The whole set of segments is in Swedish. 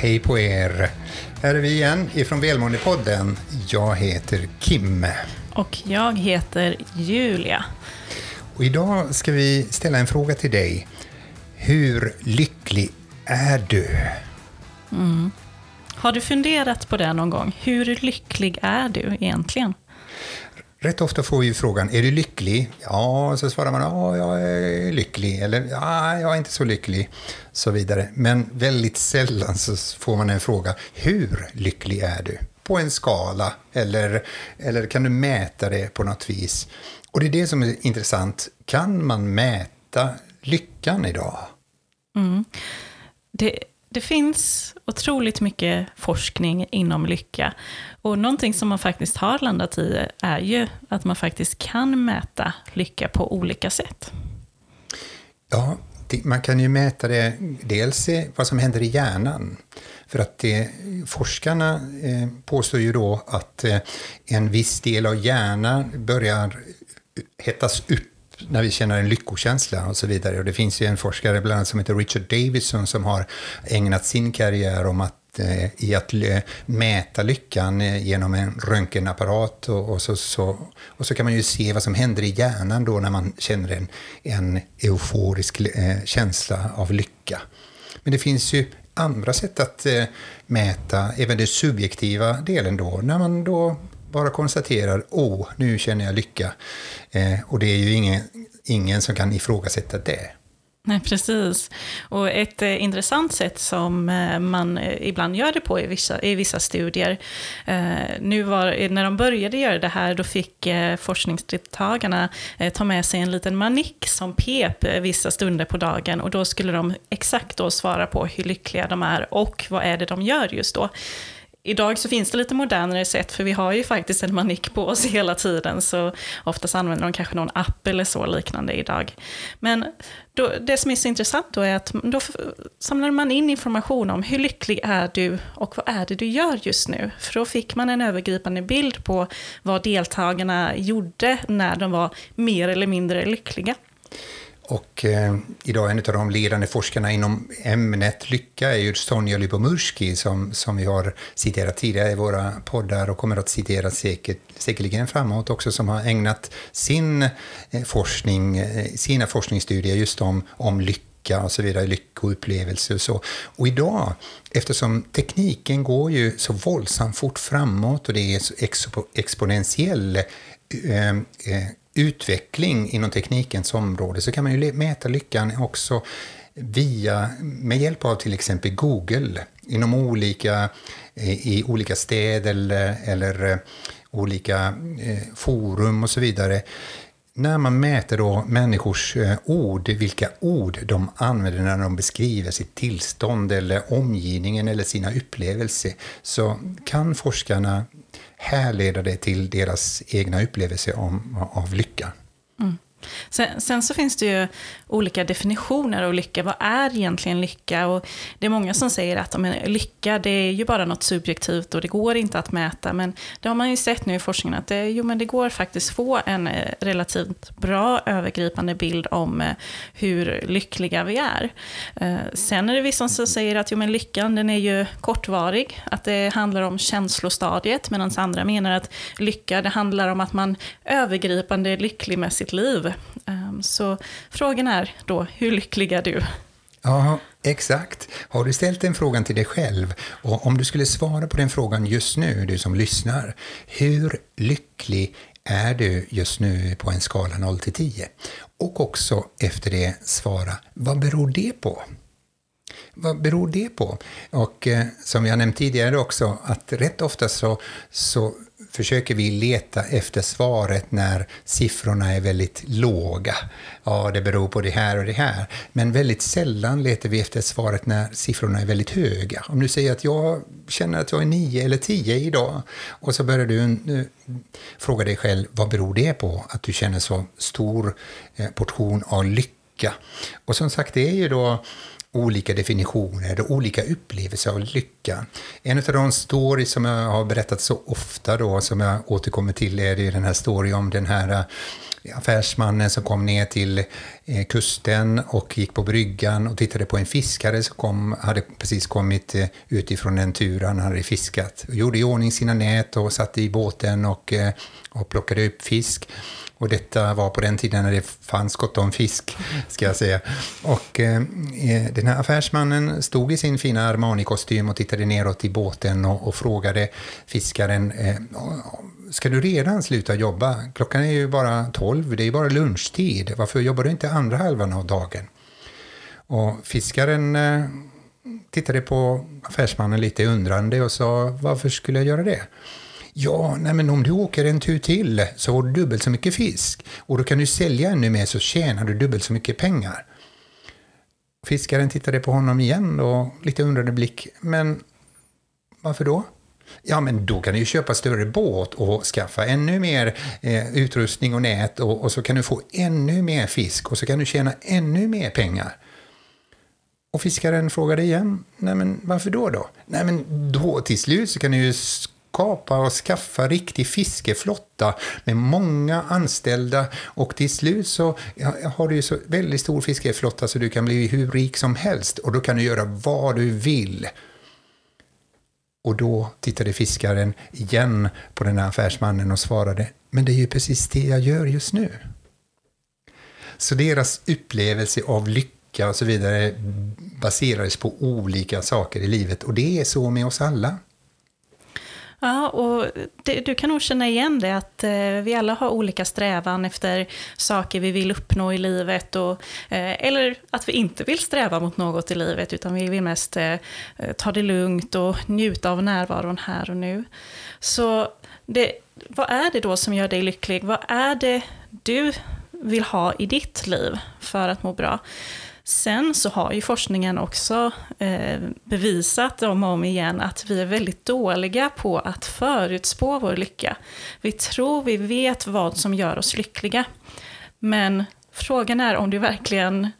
Hej på er! Här är vi igen ifrån Välmåendepodden. Jag heter Kim. Och jag heter Julia. Och idag ska vi ställa en fråga till dig. Hur lycklig är du? Mm. Har du funderat på det någon gång? Hur lycklig är du egentligen? Rätt ofta får vi frågan, är du lycklig? Ja, så svarar man, ja, jag är lycklig. Eller, ja, jag är inte så lycklig. Så vidare. Men väldigt sällan så får man en fråga, hur lycklig är du? På en skala, eller, eller kan du mäta det på något vis? Och det är det som är intressant. Kan man mäta lyckan idag? Mm. Det, det finns otroligt mycket forskning inom lycka. Och någonting som man faktiskt har landat i är ju att man faktiskt kan mäta lycka på olika sätt. Ja, man kan ju mäta det dels vad som händer i hjärnan. För att det, forskarna eh, påstår ju då att eh, en viss del av hjärnan börjar hettas upp när vi känner en lyckokänsla och så vidare. Och det finns ju en forskare bland annat som heter Richard Davidson som har ägnat sin karriär om att eh, i att mäta lyckan eh, genom en röntgenapparat och, och, så, så, och så kan man ju se vad som händer i hjärnan då när man känner en, en euforisk eh, känsla av lycka. Men det finns ju andra sätt att eh, mäta även den subjektiva delen då, när man då bara konstaterar åh, nu känner jag lycka. Eh, och det är ju ingen, ingen som kan ifrågasätta det. Nej, precis. Och ett eh, intressant sätt som eh, man eh, ibland gör det på i vissa, i vissa studier. Eh, nu var, eh, när de började göra det här, då fick eh, forskningsdeltagarna eh, ta med sig en liten manik som pep eh, vissa stunder på dagen. Och då skulle de exakt då svara på hur lyckliga de är och vad är det de gör just då idag så finns det lite modernare sätt, för vi har ju faktiskt en manik på oss hela tiden, så oftast använder de kanske någon app eller så liknande idag. Men då, det som är så intressant då är att då samlar man in information om hur lycklig är du och vad är det du gör just nu? För då fick man en övergripande bild på vad deltagarna gjorde när de var mer eller mindre lyckliga. Och eh, idag en av de ledande forskarna inom ämnet lycka är ju Sonja Lyubomirsky som, som vi har citerat tidigare i våra poddar och kommer att citera säkert, säkerligen framåt också, som har ägnat sin eh, forskning, eh, sina forskningsstudier just om, om lycka och så vidare, lyckoupplevelse och så. Och idag, eftersom tekniken går ju så våldsamt fort framåt och det är så expo, exponentiell eh, eh, utveckling inom teknikens område så kan man ju mäta lyckan också via, med hjälp av till exempel Google inom olika, eh, i olika städer eller, eller eh, olika eh, forum och så vidare. När man mäter då människors ord, vilka ord de använder när de beskriver sitt tillstånd eller omgivningen eller sina upplevelser, så kan forskarna härleda det till deras egna upplevelser om, av lycka. Sen, sen, så finns det ju olika definitioner av lycka. Vad är egentligen lycka? Och det är många som säger att men, lycka det är ju bara något subjektivt och det går inte att mäta. Men det har man ju sett nu i forskningen att det, jo, men det går faktiskt få en eh, relativt bra övergripande bild om eh, hur lyckliga vi är. Eh, sen är det vissa som säger att jo, men lyckan den är ju kortvarig, att det handlar om känslostadiet, medan andra menar att lycka det handlar om att man övergripande är lycklig med sitt liv. Ehm, så frågan är då, hur lycklig är du? Ja, exakt. Har du ställt den frågan till dig själv? Och om du skulle svara på den frågan just nu, du som lyssnar, hur lycklig är du just nu på en skala 0 till 10? Och också efter det svara, vad beror det på? Vad beror det på? Och eh, som jag nämnt tidigare också, att rätt ofta så, så försöker vi leta efter svaret när siffrorna är väldigt låga. Ja, det beror på det här och det här. Men väldigt sällan letar vi efter svaret när siffrorna är väldigt höga. Om du säger att jag känner att jag är 9 eller 10 idag och så börjar du eh, fråga dig själv, vad beror det på att du känner så stor eh, portion av lycka? Och som sagt, det är ju då olika definitioner och olika upplevelser av lycka. En av de stories som jag har berättat så ofta då, som jag återkommer till, är det den här storyn om den här eh, affärsmannen som kom ner till Eh, kusten och gick på bryggan och tittade på en fiskare som kom, hade precis kommit eh, utifrån en tur han hade fiskat. Och gjorde i ordning sina nät och satte i båten och, eh, och plockade upp fisk. Och detta var på den tiden när det fanns gott om fisk, ska jag säga. Och eh, den här affärsmannen stod i sin fina Armani-kostym och tittade neråt i båten och, och frågade fiskaren eh, Ska du redan sluta jobba? Klockan är ju bara tolv, det är ju bara lunchtid. Varför jobbar du inte andra halvan av dagen? Och fiskaren eh, tittade på affärsmannen lite undrande och sa Varför skulle jag göra det? Ja, nej men om du åker en tur till så får du dubbelt så mycket fisk. Och då kan du sälja ännu mer så tjänar du dubbelt så mycket pengar. Fiskaren tittade på honom igen och lite undrande blick. Men varför då? Ja, men då kan du ju köpa större båt och skaffa ännu mer eh, utrustning och nät och, och, så kan du få ännu mer fisk och så kan du tjäna ännu mer pengar. Och fiskaren frågade igen, nej men varför då då? Nej men då till slut så kan du ju skapa och skaffa riktig fiskeflotta med många anställda och till slut så har du ju så väldigt stor fiskeflotta så du kan bli hur rik som helst och då kan du göra vad du vill. Och då tittade fiskaren igen på den här affärsmannen och svarade, men det är ju precis det jag gör just nu. Så deras upplevelse av lycka och så vidare baserades på olika saker i livet och det är så med oss alla. Ja, och det, du kan nog känna igen det att eh, vi alla har olika strävan efter saker vi vill uppnå i livet. Och, eh, eller att vi inte vill sträva mot något i livet utan vi vill mest eh, eh ta det lugnt och njuta av närvaron här och nu. Så det, vad är det då som gör dig lycklig? Vad är det du vill ha i ditt liv för att må bra? Sen så har ju forskningen också eh, bevisat om och om igen att vi är väldigt dåliga på att förutspå vår lycka. Vi tror vi vet vad som gör oss lyckliga. Men frågan är om du verkligen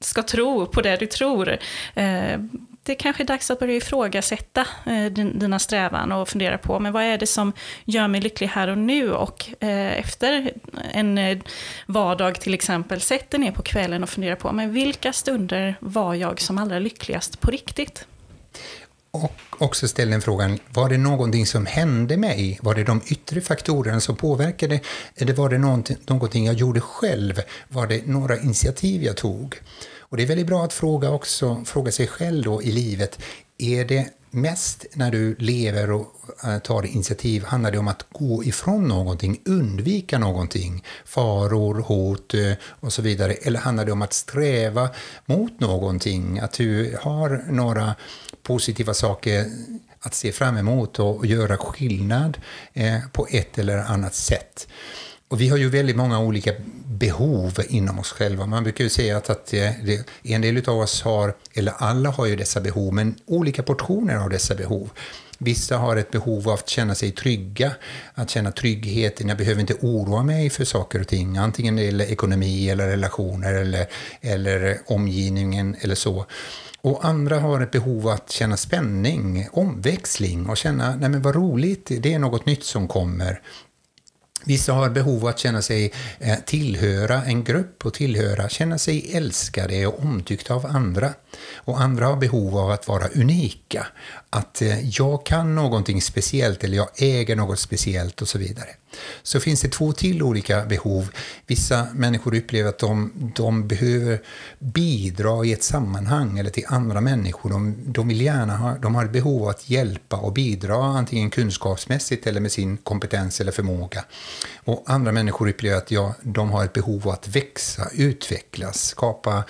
ska tro på det du tror. Eh, det kanske är dags att börja ifrågasätta eh, dina strävan och fundera på men vad är det som gör mig lycklig här och nu och eh, efter en eh, vardag till exempel, sätt dig ner på kvällen och fundera på men vilka stunder var jag som allra lyckligast på riktigt? Och också ställa den frågan, var det någonting som hände mig? Var det de yttre faktorerna som påverkade? Eller var det någonting jag gjorde själv? Var det några initiativ jag tog? Och det är väldigt bra att fråga också, fråga sig själv då i livet, är det mest när du lever och eh, tar initiativ, handlar det om att gå ifrån någonting, undvika någonting, faror, hot eh, och så vidare, eller handlar det om att sträva mot någonting, att du har några positiva saker att se fram emot och göra skillnad eh, på ett eller annat sätt. Och vi har ju väldigt många olika behov inom oss själva. Man brukar ju säga att, att eh, det, en del av oss har, eller alla har ju dessa behov, men olika portioner av dessa behov. Vissa har ett behov av att känna sig trygga, att känna tryggheten. Jag behöver inte oroa mig för saker och ting, antingen det gäller ekonomi eller relationer eller, eller omgivningen eller så. Och andra har ett behov av att känna spänning, omväxling och känna, nej men vad roligt, det är något nytt som kommer. Vissa har behov av att känna sig eh, tillhöra en grupp och tillhöra, känna sig älskade och omtyckta av andra. Och andra har behov av att vara unika, att eh, jag kan någonting speciellt eller jag äger något speciellt och så vidare. Så finns det två till olika behov. Vissa människor upplever att de, de behöver bidra i ett sammanhang eller till andra människor. De, de vill gärna ha, de har ett behov av att hjälpa och bidra antingen kunskapsmässigt eller med sin kompetens eller förmåga. Och andra människor upplever att ja, de har ett behov av att växa, utvecklas, skapa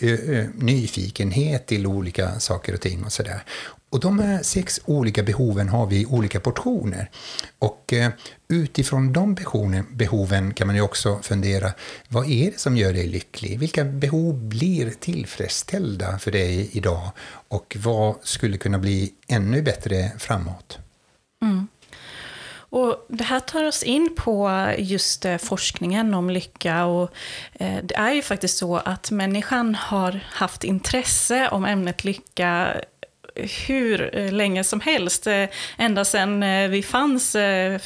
ö, ö, nyfikenhet till olika saker och ting och sådär. Och de här sex olika behoven har vi i olika portioner. Och eh, utifrån de behoven, behoven kan man ju också fundera, vad är det som gör dig lycklig? Vilka behov blir tillfredsställda för dig idag? Och vad skulle kunna bli ännu bättre framåt? Mm. Och det här tar oss in på just eh, forskningen om lycka. Och eh, det är ju faktiskt så att människan har haft intresse om ämnet lycka eh, hur länge som helst. Ända sedan vi fanns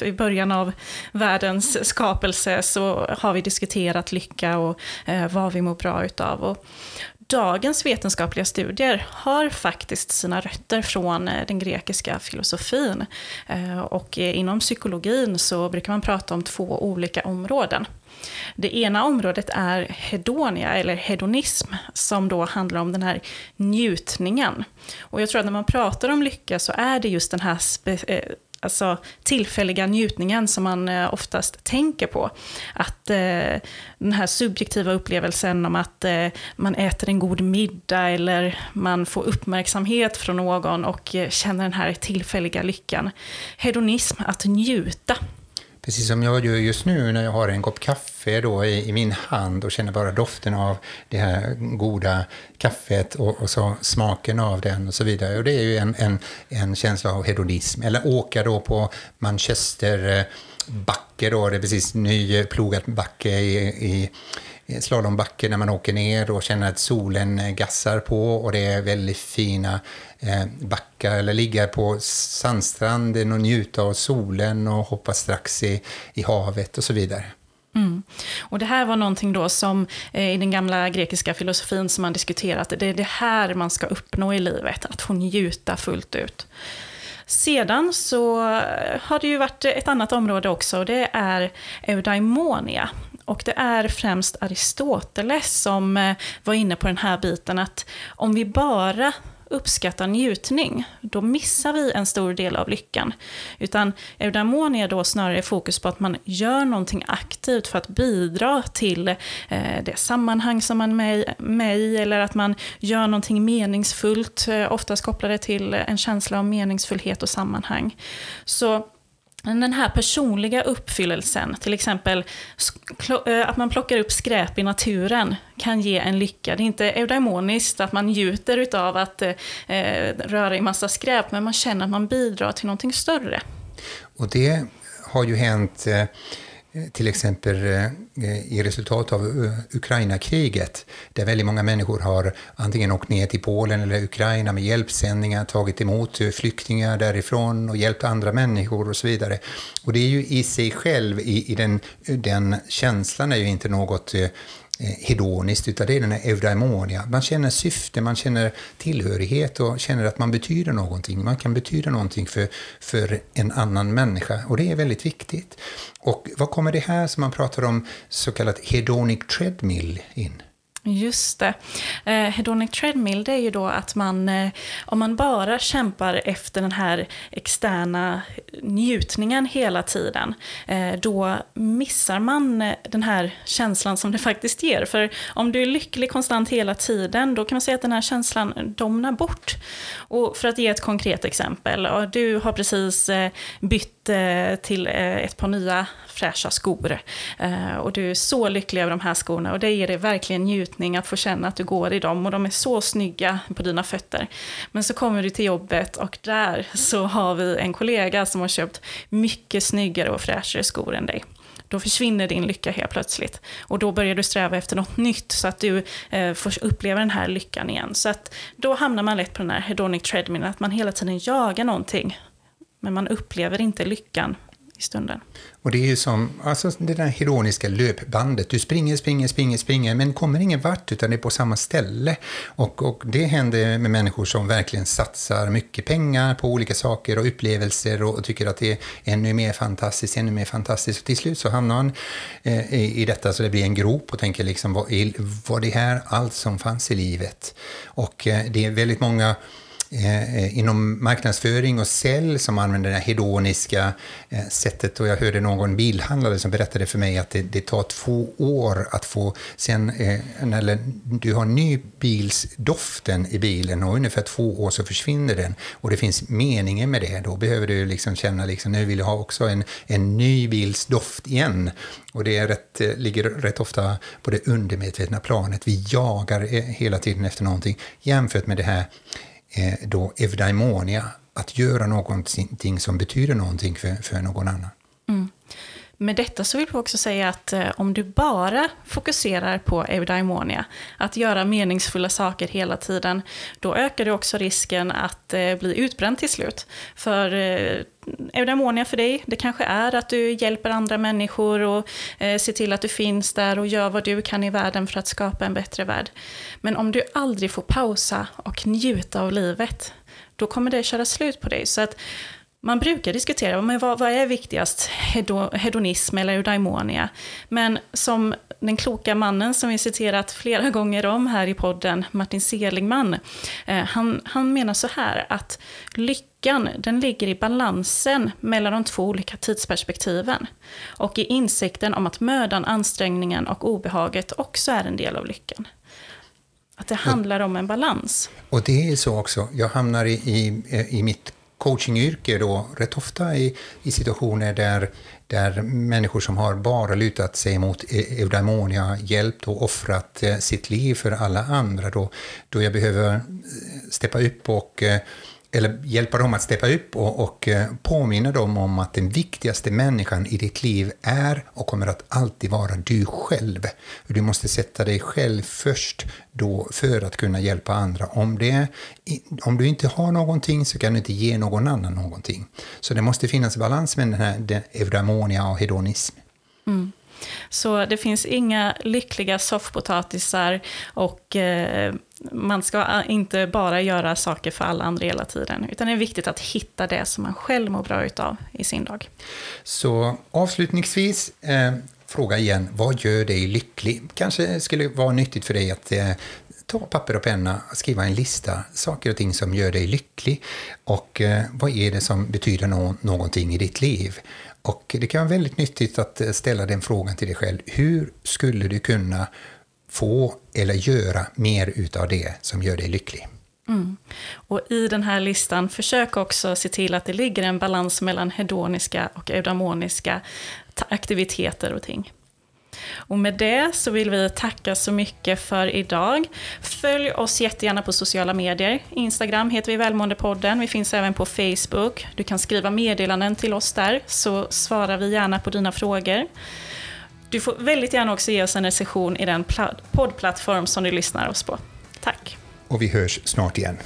i början av världens skapelse så har vi diskuterat lycka och vad vi mår bra utav. Och dagens vetenskapliga studier har faktiskt sina rötter från eh, den grekiska filosofin. Eh, och eh, inom psykologin så brukar man prata om två olika områden. Det ena området är hedonia, eller hedonism, som då handlar om den här njutningen. Och jag tror att när man pratar om lycka så är det just den här alltså, tillfälliga njutningen som man eh, oftast tänker på. Att eh, den här subjektiva upplevelsen om att eh, man äter en god middag eller man får uppmärksamhet från någon och eh, känner den här tillfälliga lyckan. Hedonism, att njuta. Precis som jag gör just nu när jag har en kopp kaffe då i, i min hand och känner bara doften av det här goda kaffet och, och, så smaken av den och så vidare. Och det är ju en, en, en känsla av hedonism. Eller åka då på Manchester backe då, det är precis nyplogat backe i, i Eh, slalombacke när man åker ner och känner att solen eh, gassar på och det är väldigt fina eh, backar eller ligga på sandstranden och njuta av solen och hoppa strax i, i havet och så vidare. Mm. Och det här var någonting då som eh, i den gamla grekiska filosofin som man diskuterat, det är det här man ska uppnå i livet, att få njuta fullt ut. Sedan så har det ju varit ett annat område också, och det är eudaimonia. Och det är främst Aristoteles som eh, var inne på den här biten att om vi bara uppskattar njutning, då missar vi en stor del av lyckan. Utan eudaimonia då snarare fokus på att man gör någonting aktivt för att bidra till eh, det sammanhang som man är med i, eller att man gör någonting meningsfullt, eh, oftast kopplade till en känsla av meningsfullhet och sammanhang. Så den här personliga uppfyllelsen, till exempel eh, att man plockar upp skräp i naturen, kan ge en lycka. Det är inte eudaimoniskt att man njuter av att eh, eh, röra i massa skräp, men man känner att man bidrar till någonting större. Och det har ju hänt Eh, Eh, till exempel eh, i resultat av eh, Ukraina-kriget, där väldigt många människor har antingen åkt ner till Polen eller Ukraina med hjälpsändningar, tagit emot flyktingar därifrån och hjälpt andra människor och så vidare. Och det är ju i sig själv, i, i den, den känslan är ju inte något Eh, hedoniskt, utan det är den här eudaimonia. Man känner syfte, man känner tillhörighet och känner att man betyder någonting. Man kan betyda någonting för, för en annan människa och det är väldigt viktigt. Och vad kommer det här som man pratar om, så kallat hedonic treadmill, in? Just det. Eh, hedonic treadmill det är ju då att man, eh, om man bara kämpar efter den här externa njutningen hela tiden, eh, då missar man eh, den här känslan som det faktiskt ger. För om du är lycklig konstant hela tiden, då kan man säga att den här känslan domnar bort. Och för att ge ett konkret exempel, du har precis eh, bytt Eh, till eh, ett par nya fräscha skor. Eh, och du är så lycklig över de här skorna och det ger dig verkligen njutning att få känna att du går i dem och de är så snygga på dina fötter. Men så kommer du till jobbet och där så har vi en kollega som har köpt mycket snyggare och fräschare skor än dig då försvinner din lycka helt plötsligt. Och då börjar du sträva efter något nytt så att du eh, får uppleva den här lyckan igen. Så att då hamnar man lätt på den här hedonic treadmill, att man hela tiden jagar någonting. Men man upplever inte lyckan i stunden. Och det är ju som alltså det där hedoniska löpbandet. Du springer, springer, springer, springer, men kommer ingen vart, utan det är på samma ställe. Och, och det händer med människor som verkligen satsar mycket pengar på olika saker och upplevelser och, och tycker att det är ännu mer fantastiskt, ännu mer fantastiskt. Och till slut så hamnar man eh, i, i detta så det blir en grop och tänker liksom, vad var det här allt som fanns i livet? Och eh, det är väldigt många Eh, eh, inom marknadsföring och sälj som använder det här hedoniska eh, sättet. Och jag hörde någon bilhandlare som berättade för mig att det, det tar två år att få sen, eh, när du har nybilsdoften i bilen och ungefär två år så försvinner den. Och det finns meningen med det. Då behöver du liksom känna liksom, nu vill jag ha också en, en nybilsdoft igen. Och det är rätt, eh, ligger rätt ofta på det undermedvetna planet. Vi jagar hela tiden efter någonting jämfört med det här Eh, då evdaimonia, att göra någonting som betyder någonting för, för någon annan. Med detta så vill vi också säga att eh, om du bara fokuserar på eudaimonia, att göra meningsfulla saker hela tiden, då ökar du också risken att eh, bli utbränd till slut. För eh, eudaimonia för dig, det kanske är att du hjälper andra människor och eh, ser till att du finns där och gör vad du kan i världen för att skapa en bättre värld. Men om du aldrig får pausa och njuta av livet, då kommer det köra slut på dig. Så att man brukar diskutera men vad, vad är viktigast, hedonism eller eudaimonia? Men som den kloka mannen som vi citerat flera gånger om här i podden, Martin Seligman, eh, han, han menar så här att lyckan den ligger i balansen mellan de två olika tidsperspektiven och i insikten om att mödan, ansträngningen och obehaget också är en del av lyckan. Att det handlar om en balans. Och det är så också. Jag hamnar i, i, i mitt coachingyrke då rätt ofta i, i situationer där, där människor som har bara lutat sig mot e, eudaimonia hjälpt och offrat eh, sitt liv för alla andra, då, då jag behöver eh, steppa upp och eh, eller hjälpa dem att steppa upp och, och eh, påminna dem om att den viktigaste människan i ditt liv är och kommer att alltid vara du själv. Du måste sätta dig själv först då för att kunna hjälpa andra. Om, det, om du inte har någonting så kan du inte ge någon annan någonting. Så det måste finnas balans med den här eudaimonia och hedonism. Mm. Så det finns inga lyckliga soffpotatisar och eh, man ska inte bara göra saker för alla andra hela tiden, utan det är viktigt att hitta det som man själv mår bra utav i sin dag. Så avslutningsvis, eh, fråga igen, vad gör dig lycklig? Kanske skulle vara nyttigt för dig att eh, ta papper och penna och skriva en lista, saker och ting som gör dig lycklig. Och eh, vad är det som betyder no någonting i ditt liv? Och det kan vara väldigt nyttigt att ställa den frågan till dig själv. Hur skulle du kunna få eller göra mer utav det som gör dig lycklig? Mm. Och i den här listan, försök också se till att det ligger en balans mellan hedoniska och eudamoniska aktiviteter och ting. Och med det så vill vi tacka så mycket för idag. Följ oss jättegärna på sociala medier. Instagram heter vi Välmåendepodden. Vi finns även på Facebook. Du kan skriva meddelanden till oss där, så svarar vi gärna på dina frågor. Du får väldigt gärna också ge oss en recension i den poddplattform som du lyssnar oss på. Tack! Och vi hörs snart igen.